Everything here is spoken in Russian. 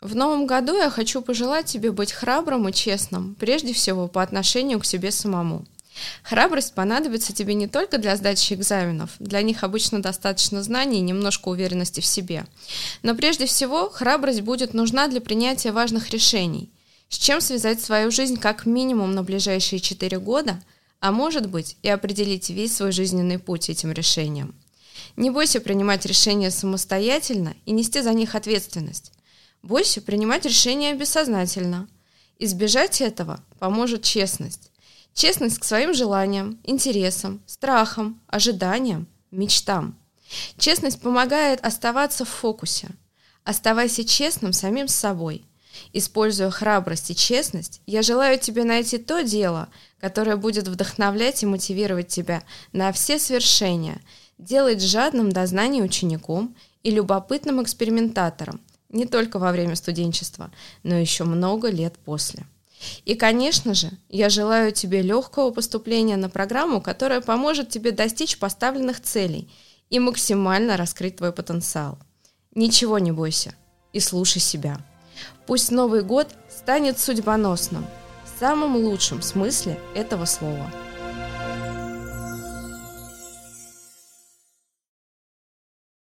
В новом году я хочу пожелать тебе быть храбрым и честным, прежде всего по отношению к себе самому. Храбрость понадобится тебе не только для сдачи экзаменов, для них обычно достаточно знаний и немножко уверенности в себе, но прежде всего храбрость будет нужна для принятия важных решений, с чем связать свою жизнь как минимум на ближайшие 4 года, а может быть и определить весь свой жизненный путь этим решением. Не бойся принимать решения самостоятельно и нести за них ответственность. Бойся принимать решения бессознательно. Избежать этого поможет честность. Честность к своим желаниям, интересам, страхам, ожиданиям, мечтам. Честность помогает оставаться в фокусе. Оставайся честным самим с собой. Используя храбрость и честность, я желаю тебе найти то дело, которое будет вдохновлять и мотивировать тебя на все свершения, делать жадным до знаний учеником и любопытным экспериментатором, не только во время студенчества, но еще много лет после. И, конечно же, я желаю тебе легкого поступления на программу, которая поможет тебе достичь поставленных целей и максимально раскрыть твой потенциал. Ничего не бойся и слушай себя. Пусть Новый год станет судьбоносным, в самом лучшем смысле этого слова –